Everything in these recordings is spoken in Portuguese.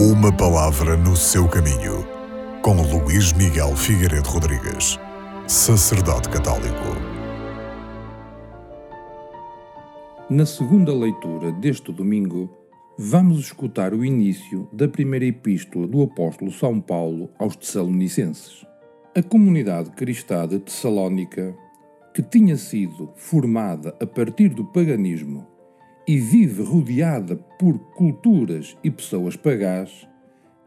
Uma palavra no seu caminho, com Luís Miguel Figueiredo Rodrigues, sacerdote católico. Na segunda leitura deste domingo, vamos escutar o início da primeira epístola do apóstolo São Paulo aos Tessalonicenses. A comunidade cristã de Tessalónica, que tinha sido formada a partir do paganismo e vive rodeada por culturas e pessoas pagãs,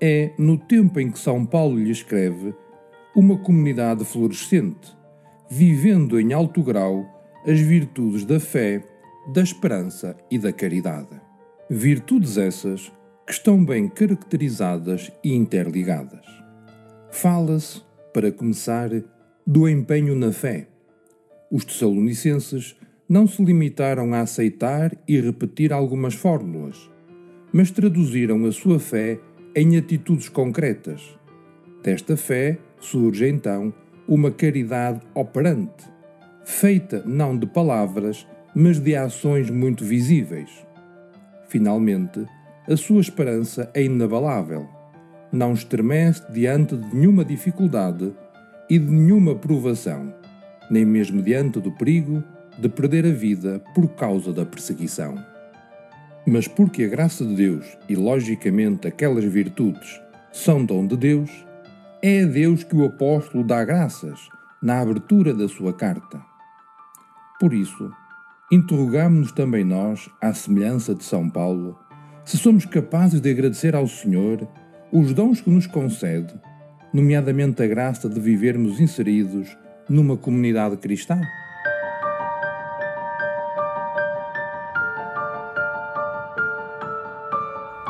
é, no tempo em que São Paulo lhe escreve, uma comunidade florescente, vivendo em alto grau as virtudes da fé, da esperança e da caridade. Virtudes essas que estão bem caracterizadas e interligadas. Fala-se, para começar, do empenho na fé. Os tessalonicenses não se limitaram a aceitar e repetir algumas fórmulas, mas traduziram a sua fé em atitudes concretas. Desta fé surge então uma caridade operante, feita não de palavras, mas de ações muito visíveis. Finalmente, a sua esperança é inabalável. Não estremece diante de nenhuma dificuldade e de nenhuma provação, nem mesmo diante do perigo de perder a vida por causa da perseguição. Mas porque a graça de Deus e, logicamente, aquelas virtudes são dom de Deus, é a Deus que o apóstolo dá graças na abertura da sua carta. Por isso, interrogamos-nos também nós, à semelhança de São Paulo, se somos capazes de agradecer ao Senhor os dons que nos concede, nomeadamente a graça de vivermos inseridos numa comunidade cristã.